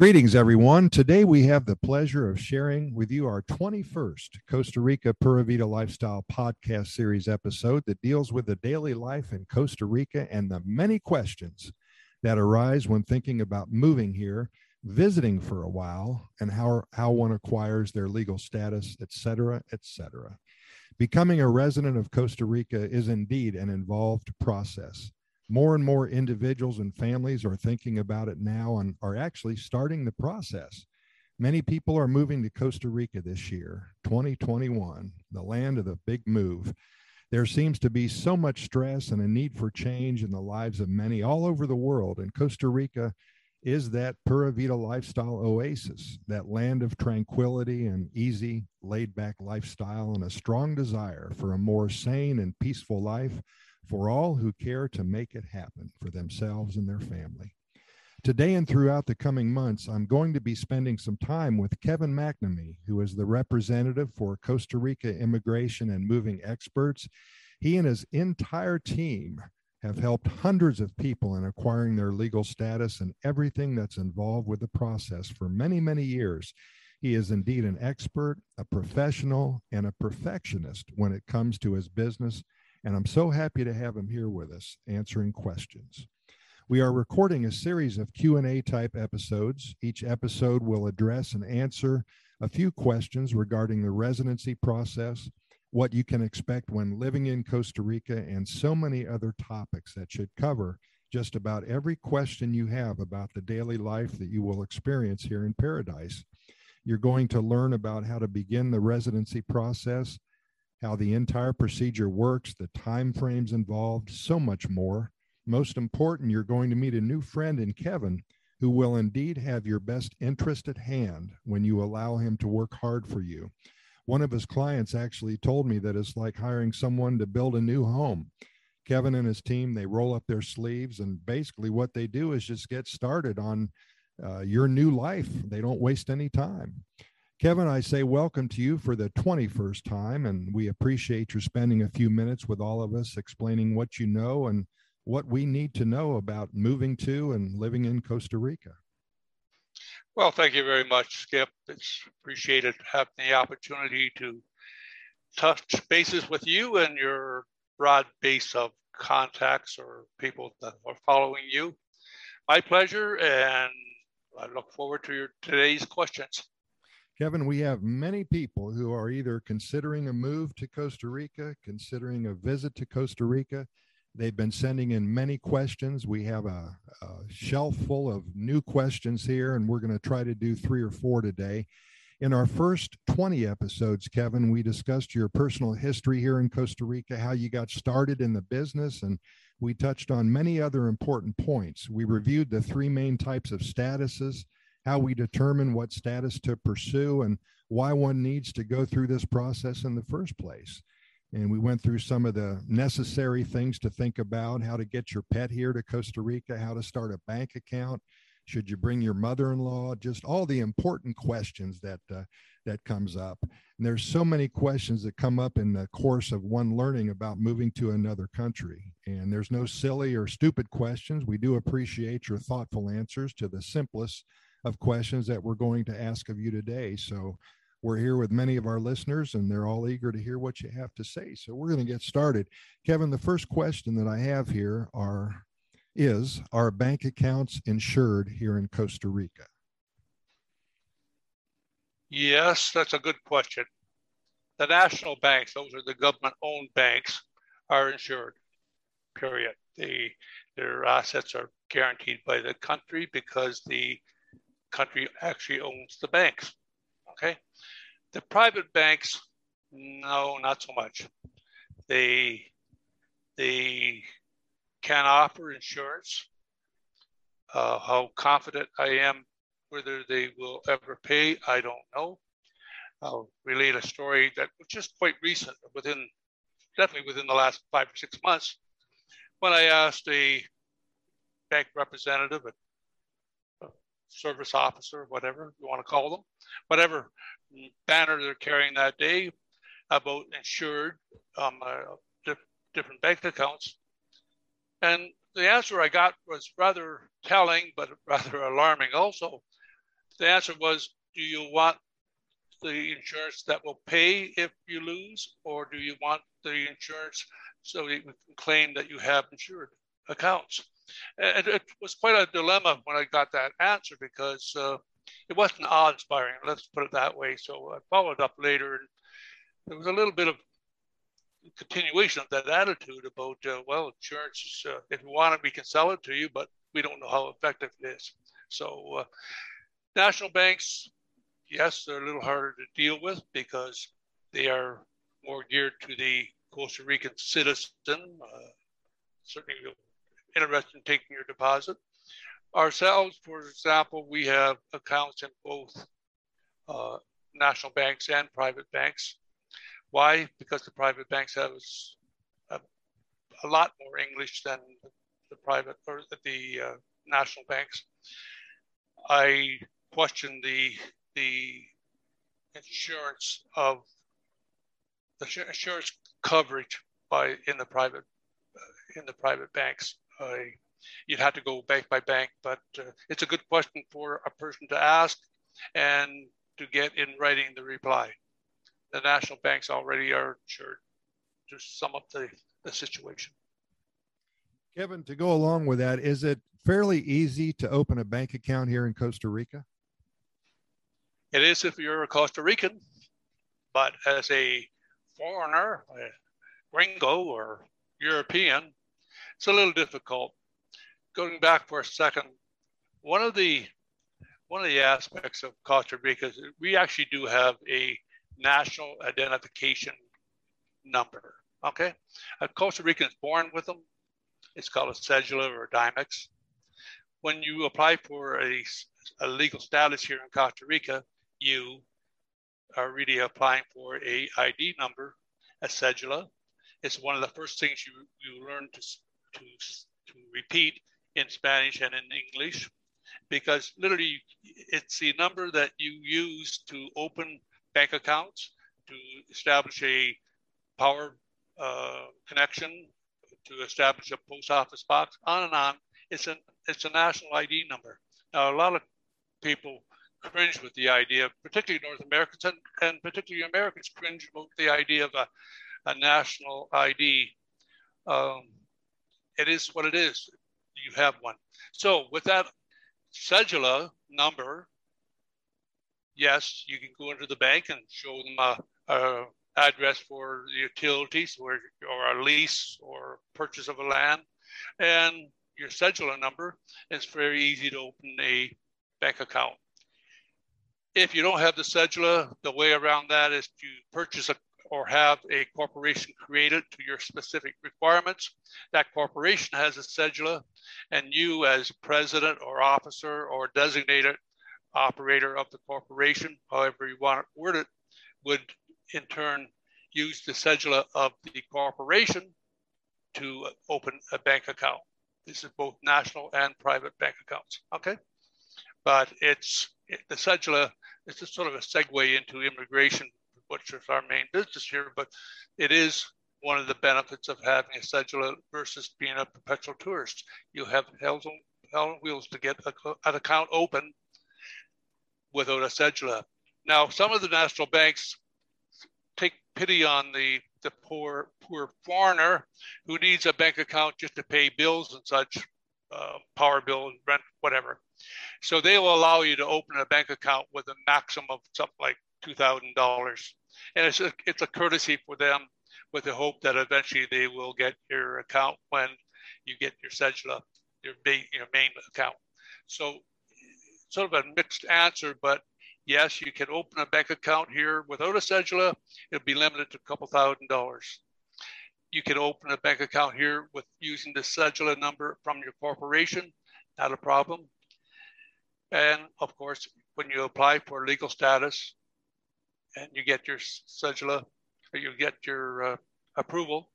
Greetings, everyone. Today we have the pleasure of sharing with you our 21st Costa Rica Pura Vida Lifestyle podcast series episode that deals with the daily life in Costa Rica and the many questions that arise when thinking about moving here, visiting for a while, and how, how one acquires their legal status, etc., etc. Becoming a resident of Costa Rica is indeed an involved process more and more individuals and families are thinking about it now and are actually starting the process. Many people are moving to Costa Rica this year, 2021, the land of the big move. There seems to be so much stress and a need for change in the lives of many all over the world, and Costa Rica is that Pura Vida lifestyle oasis, that land of tranquility and easy, laid back lifestyle, and a strong desire for a more sane and peaceful life for all who care to make it happen for themselves and their family. Today and throughout the coming months, I'm going to be spending some time with Kevin McNamee, who is the representative for Costa Rica Immigration and Moving Experts. He and his entire team have helped hundreds of people in acquiring their legal status and everything that's involved with the process for many, many years. He is indeed an expert, a professional, and a perfectionist when it comes to his business and I'm so happy to have him here with us answering questions. We are recording a series of Q&A type episodes. Each episode will address and answer a few questions regarding the residency process, what you can expect when living in Costa Rica, and so many other topics that should cover just about every question you have about the daily life that you will experience here in paradise. You're going to learn about how to begin the residency process, how the entire procedure works, the time frames involved, so much more. Most important, you're going to meet a new friend in Kevin who will indeed have your best interest at hand when you allow him to work hard for you. One of his clients actually told me that it's like hiring someone to build a new home. Kevin and his team, they roll up their sleeves, and basically what they do is just get started on uh, your new life. They don't waste any time. Kevin, I say welcome to you for the 21st time, and we appreciate your spending a few minutes with all of us explaining what you know and what we need to know about moving to and living in Costa Rica. Well, thank you very much, Skip. It's appreciated having the opportunity to touch bases with you and your broad base of contacts or people that are following you. My pleasure, and I look forward to your today's questions. Kevin, we have many people who are either considering a move to Costa Rica, considering a visit to Costa Rica. They've been sending in many questions. We have a, a shelf full of new questions here, and we're going to try to do three or four today. In our first 20 episodes, Kevin, we discussed your personal history here in Costa Rica, how you got started in the business, and we touched on many other important points. We reviewed the three main types of statuses how we determine what status to pursue and why one needs to go through this process in the first place. And we went through some of the necessary things to think about how to get your pet here to Costa Rica, how to start a bank account. Should you bring your mother-in-law? Just all the important questions that uh, that comes up. And there's so many questions that come up in the course of one learning about moving to another country. And there's no silly or stupid questions. We do appreciate your thoughtful answers to the simplest of questions that we're going to ask of you today. So we're here with many of our listeners and they're all eager to hear what you have to say. So we're going to get started. Kevin, the first question that I have here are is are bank accounts insured here in Costa Rica? Yes, that's a good question. The national banks, those are the government owned banks, are insured. Period. They their assets are guaranteed by the country because the country actually owns the banks. Okay. The private banks, no, not so much. They they can offer insurance. Uh, how confident I am whether they will ever pay, I don't know. I'll relate a story that was just quite recent, within definitely within the last five or six months, when I asked a bank representative at service officer, whatever you want to call them, whatever banner they're carrying that day about insured um, uh, diff- different bank accounts. And the answer I got was rather telling, but rather alarming also. the answer was, do you want the insurance that will pay if you lose, or do you want the insurance so you can claim that you have insured accounts? And it was quite a dilemma when I got that answer because uh, it wasn't awe-inspiring. Let's put it that way. So I followed up later, and there was a little bit of continuation of that attitude about, uh, well, insurance is, uh, if you want it, we can sell it to you, but we don't know how effective it is. So uh, national banks, yes, they're a little harder to deal with because they are more geared to the Costa Rican citizen. Uh, certainly interested in taking your deposit. Ourselves, for example, we have accounts in both uh, national banks and private banks. Why? Because the private banks have a, a lot more English than the private or the uh, national banks. I question the the insurance of the insurance coverage by in the private uh, in the private banks. Uh, you'd have to go bank by bank, but uh, it's a good question for a person to ask and to get in writing the reply the national banks already are insured to sum up the, the situation. Kevin, to go along with that, is it fairly easy to open a bank account here in Costa Rica? It is if you're a Costa Rican, but as a foreigner, a gringo or European, it's a little difficult. Going back for a second, one of the one of the aspects of Costa Rica is we actually do have a national identification number. Okay, a Costa Rican is born with them. It's called a cedula or a Dimex. When you apply for a, a legal status here in Costa Rica, you are really applying for a ID number, a cedula. It's one of the first things you, you learn to, to, to repeat in Spanish and in English because literally it's the number that you use to open bank accounts, to establish a power uh, connection, to establish a post office box, on and on. It's a it's a national ID number. Now, a lot of people cringe with the idea, particularly North Americans and, and particularly Americans cringe with the idea of a, a national ID. Um, it is what it is. You have one. So with that cedula number, yes, you can go into the bank and show them a, a address for the utilities or, or a lease or purchase of a land and your cedula number. It's very easy to open a bank account. If you don't have the cedula, the way around that is to purchase a or have a corporation created to your specific requirements. That corporation has a cedula, and you, as president or officer or designated operator of the corporation, however you want to word it, would in turn use the cedula of the corporation to open a bank account. This is both national and private bank accounts. Okay, but it's it, the cedula. It's just sort of a segue into immigration, which is our main business here. But it is one of the benefits of having a cedula versus being a perpetual tourist. You have held on wheels to get a, an account open without a cedula. Now, some of the national banks take pity on the, the poor poor foreigner who needs a bank account just to pay bills and such, uh, power bill, and rent, whatever. So they will allow you to open a bank account with a maximum of something like two thousand dollars, and it's a, it's a courtesy for them, with the hope that eventually they will get your account when you get your cedula, your, your main account. So sort of a mixed answer, but yes, you can open a bank account here without a cedula. It'll be limited to a couple thousand dollars. You can open a bank account here with using the cedula number from your corporation, not a problem. And of course, when you apply for legal status and you get your cedula, you get your uh, approval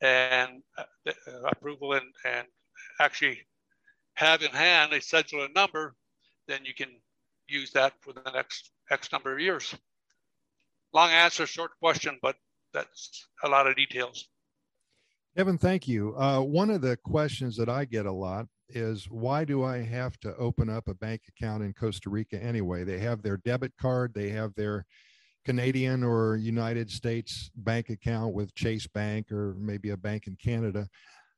and uh, uh, approval and, and actually have in hand a cedula number, then you can use that for the next X number of years. Long answer, short question, but that's a lot of details. Kevin, thank you. Uh, one of the questions that I get a lot is why do I have to open up a bank account in Costa Rica anyway? They have their debit card, they have their Canadian or United States bank account with Chase Bank or maybe a bank in Canada.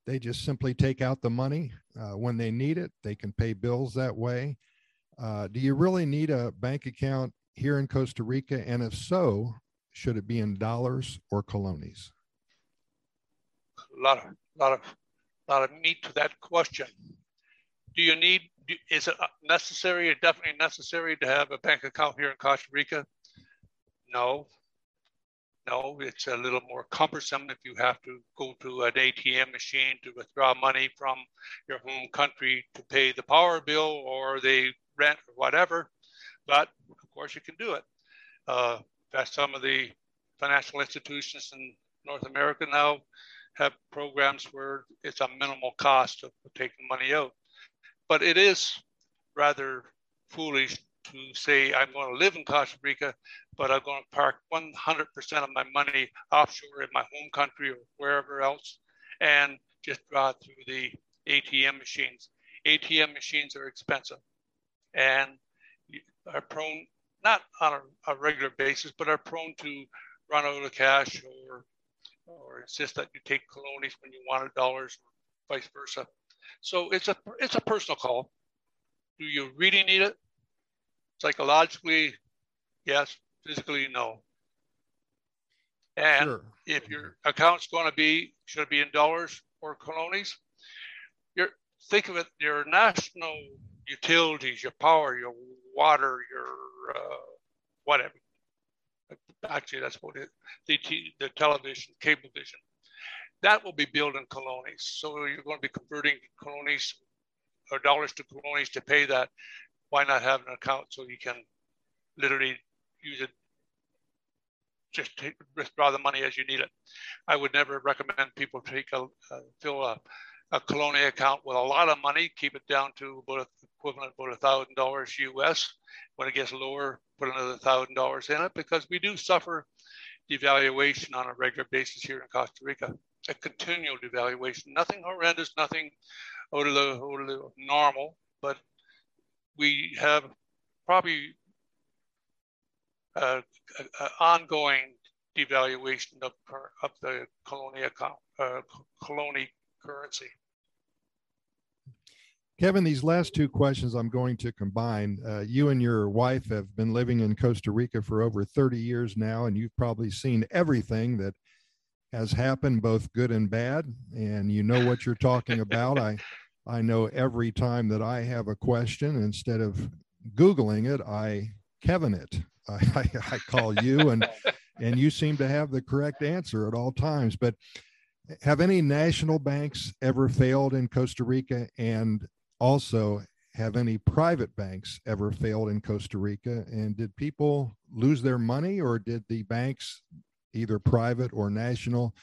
They just simply take out the money uh, when they need it. They can pay bills that way. Uh, do you really need a bank account here in Costa Rica? And if so, should it be in dollars or colones? A lot of, lot of, lot of meat to that question. Do you need? Is it necessary? Definitely necessary to have a bank account here in Costa Rica? No, no, it's a little more cumbersome if you have to go to an ATM machine to withdraw money from your home country to pay the power bill or the rent or whatever. But of course, you can do it. Uh, that some of the financial institutions in North America now have programs where it's a minimal cost of taking money out. But it is rather foolish to say I'm going to live in Costa Rica, but I'm going to park 100% of my money offshore in my home country or wherever else and just draw through the ATM machines. ATM machines are expensive and are prone, not on a, a regular basis, but are prone to run out of cash or or insist that you take colones when you wanted dollars or vice versa. So it's a it's a personal call. Do you really need it? Psychologically, yes. Physically, no. And sure. if your account's going to be should it be in dollars or colones, You're think of it. Your national utilities, your power, your water, your uh, whatever. Actually, that's what it. The the television, cable vision, that will be billed in colones. So you're going to be converting colones or dollars to colones to pay that why not have an account so you can literally use it just take, withdraw the money as you need it. I would never recommend people take a fill a, a Colonia account with a lot of money, keep it down to about equivalent about a thousand dollars US. When it gets lower, put another thousand dollars in it because we do suffer devaluation on a regular basis here in Costa Rica. A continual devaluation, nothing horrendous, nothing out of the, out of the normal, but we have probably uh, ongoing devaluation of, of the colonia uh, colony currency. Kevin, these last two questions I'm going to combine. Uh, you and your wife have been living in Costa Rica for over 30 years now, and you've probably seen everything that has happened, both good and bad, and you know what you're talking about. I I know every time that I have a question, instead of Googling it, I Kevin it. I, I, I call you and and you seem to have the correct answer at all times. But have any national banks ever failed in Costa Rica? And also, have any private banks ever failed in Costa Rica? And did people lose their money or did the banks, either private or national,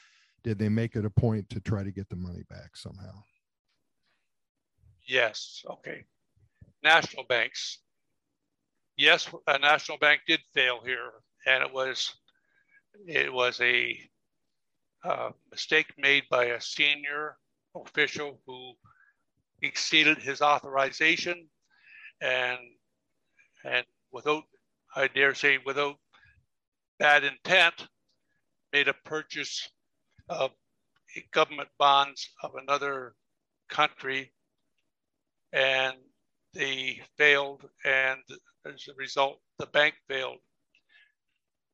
did they make it a point to try to get the money back somehow? Yes. Okay. National banks. Yes, a national bank did fail here, and it was it was a mistake made by a senior official who exceeded his authorization, and and without I dare say without bad intent, made a purchase of government bonds of another country and they failed, and as a result, the bank failed.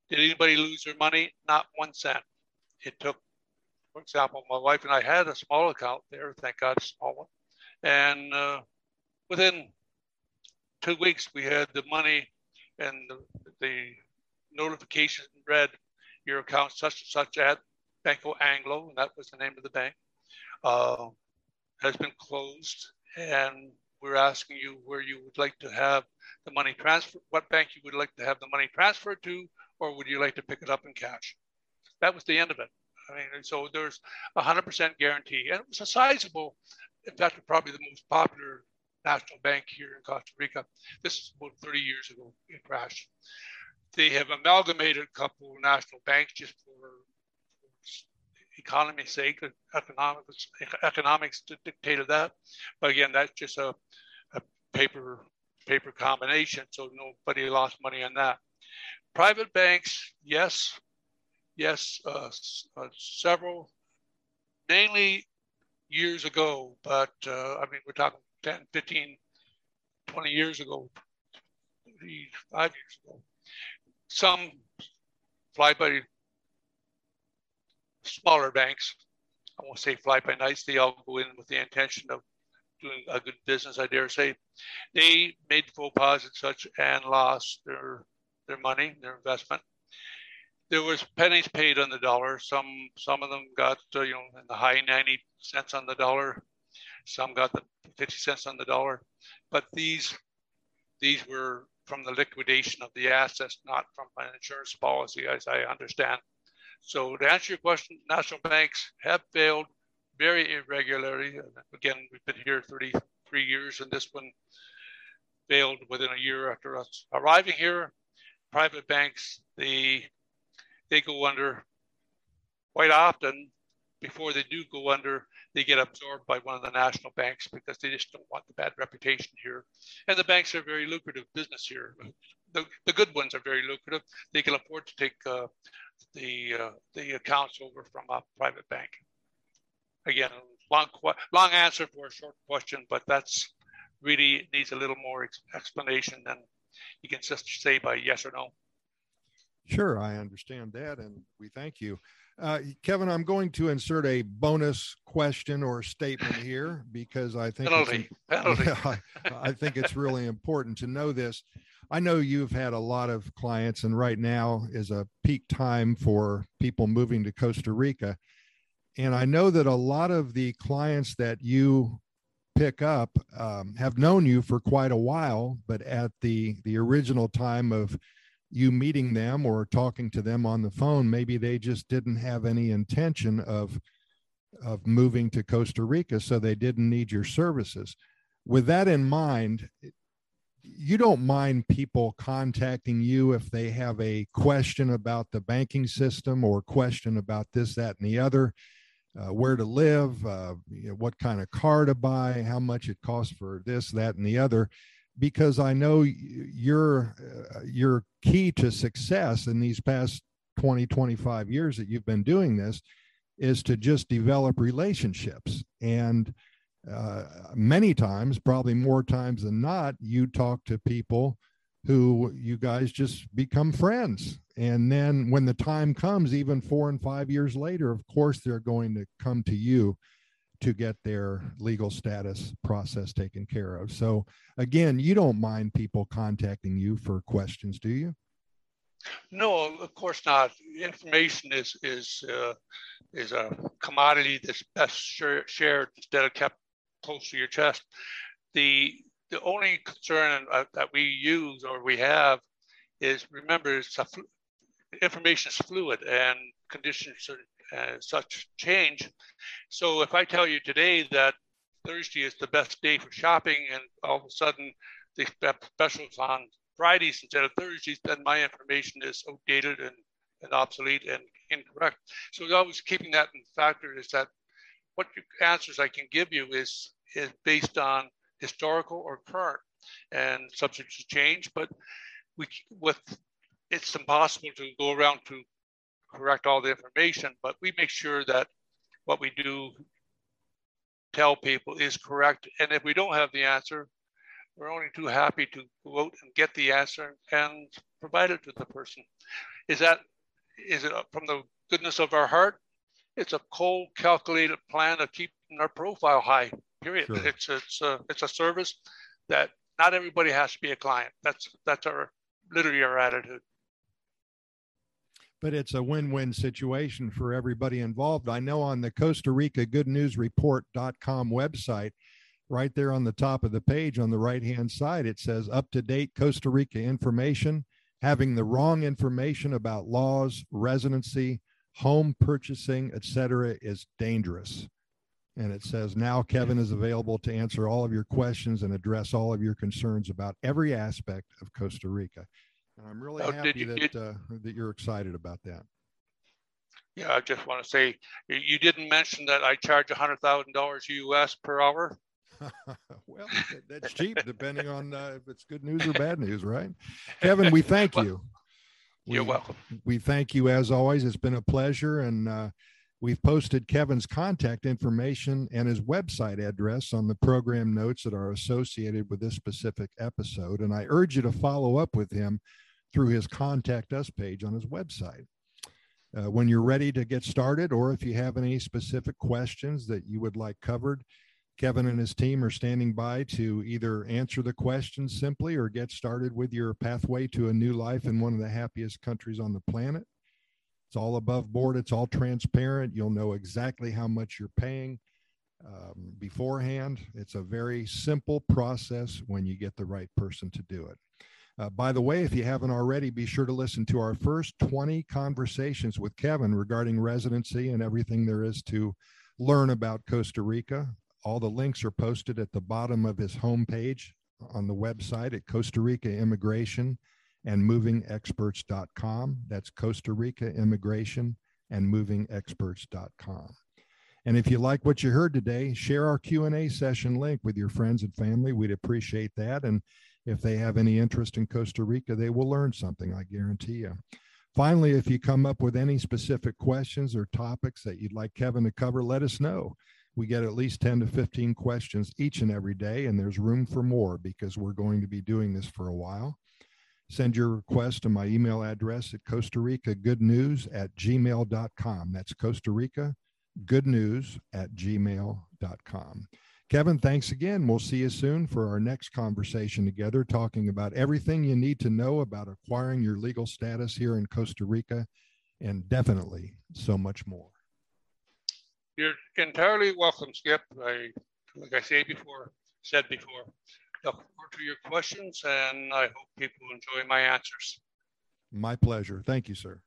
Did anybody lose their money? Not one cent. It took, for example, my wife and I had a small account there, thank God, a small one. And uh, within two weeks, we had the money and the, the notification read your account such and such at Banco Anglo, and that was the name of the bank, uh, has been closed and we're asking you where you would like to have the money transfer, what bank you would like to have the money transferred to, or would you like to pick it up in cash? That was the end of it. I mean, and so there's a 100% guarantee. And it was a sizable, in fact, probably the most popular national bank here in Costa Rica. This is about 30 years ago, it crashed. They have amalgamated a couple of national banks just for economy's sake, economics, economics dictated that. But again, that's just a, a paper paper combination, so nobody lost money on that. Private banks, yes, yes, uh, uh, several, mainly years ago, but uh, I mean, we're talking 10, 15, 20 years ago, five years ago. Some fly by smaller banks, I won't say fly by nights, they all go in with the intention of doing a good business, I dare say. They made faux pas and such and lost their their money, their investment. There was pennies paid on the dollar. Some some of them got uh, you know in the high 90 cents on the dollar. Some got the 50 cents on the dollar. But these these were from the liquidation of the assets, not from an insurance policy, as I understand. So to answer your question, national banks have failed very irregularly. Again, we've been here 33 years, and this one failed within a year after us arriving here. Private banks, they they go under quite often. Before they do go under, they get absorbed by one of the national banks because they just don't want the bad reputation here. And the banks are very lucrative business here. The, the good ones are very lucrative. They can afford to take uh, the uh, the accounts over from a private bank. Again, long long answer for a short question, but that's really needs a little more ex- explanation than you can just say by yes or no. Sure, I understand that, and we thank you. Uh, Kevin, I'm going to insert a bonus question or statement here because I think penalty. penalty. Yeah, I, I think it's really important to know this. I know you've had a lot of clients, and right now is a peak time for people moving to Costa Rica. And I know that a lot of the clients that you pick up um, have known you for quite a while, but at the the original time of you meeting them or talking to them on the phone, maybe they just didn't have any intention of of moving to Costa Rica, so they didn't need your services. With that in mind, you don't mind people contacting you if they have a question about the banking system or question about this, that, and the other, uh, where to live, uh, you know, what kind of car to buy, how much it costs for this, that, and the other, because I know your uh, your key to success in these past 20, 25 years that you've been doing this is to just develop relationships and uh, many times, probably more times than not, you talk to people who you guys just become friends. And then when the time comes, even four and five years later, of course, they're going to come to you to get their legal status process taken care of. So, again, you don't mind people contacting you for questions, do you? No, of course not. Information is is uh, is a commodity that's best shared instead of kept close to your chest. The the only concern that we use or we have is remember it's a, information is fluid and conditions uh, such change. So if I tell you today that Thursday is the best day for shopping and all of a sudden have specials on Fridays instead of Thursdays, then my information is outdated and, and obsolete and incorrect. So always keeping that in factor is that what answers I can give you is is based on historical or current and subject to change. But we with it's impossible to go around to correct all the information, but we make sure that what we do tell people is correct. And if we don't have the answer, we're only too happy to go out and get the answer and provide it to the person. Is that is it from the goodness of our heart? It's a cold, calculated plan of keeping our profile high. Period. Sure. It's it's a it's a service that not everybody has to be a client. That's that's our literally our attitude. But it's a win-win situation for everybody involved. I know on the Costa Rica Good News Report.com website, right there on the top of the page on the right hand side, it says up to date Costa Rica information. Having the wrong information about laws, residency, home purchasing, etc., is dangerous. And it says, now Kevin is available to answer all of your questions and address all of your concerns about every aspect of Costa Rica. And I'm really oh, happy you, that, did, uh, that you're excited about that. Yeah, I just want to say you didn't mention that I charge $100,000 US per hour. well, that's cheap depending on uh, if it's good news or bad news, right? Kevin, we thank well, you. You're welcome. We thank you as always. It's been a pleasure. And uh, we've posted Kevin's contact information and his website address on the program notes that are associated with this specific episode. And I urge you to follow up with him through his contact us page on his website. Uh, when you're ready to get started, or if you have any specific questions that you would like covered, Kevin and his team are standing by to either answer the questions simply or get started with your pathway to a new life in one of the happiest countries on the planet. It's all above board, it's all transparent. You'll know exactly how much you're paying um, beforehand. It's a very simple process when you get the right person to do it. Uh, by the way, if you haven't already, be sure to listen to our first 20 conversations with Kevin regarding residency and everything there is to learn about Costa Rica. All the links are posted at the bottom of his homepage on the website at Costa Rica Immigration and movingexperts.com. That's Costa Rica Immigration and movingexperts.com. And if you like what you heard today, share our Q&A session link with your friends and family. We'd appreciate that. And if they have any interest in Costa Rica, they will learn something, I guarantee you. Finally, if you come up with any specific questions or topics that you'd like Kevin to cover, let us know. We get at least 10 to 15 questions each and every day, and there's room for more because we're going to be doing this for a while. Send your request to my email address at Costa Rica Good News at gmail.com. That's Costa Rica Good News at gmail.com. Kevin, thanks again. We'll see you soon for our next conversation together, talking about everything you need to know about acquiring your legal status here in Costa Rica and definitely so much more. You're entirely welcome, Skip. I, like I say before, said before, look forward to your questions and I hope people enjoy my answers. My pleasure. Thank you, sir.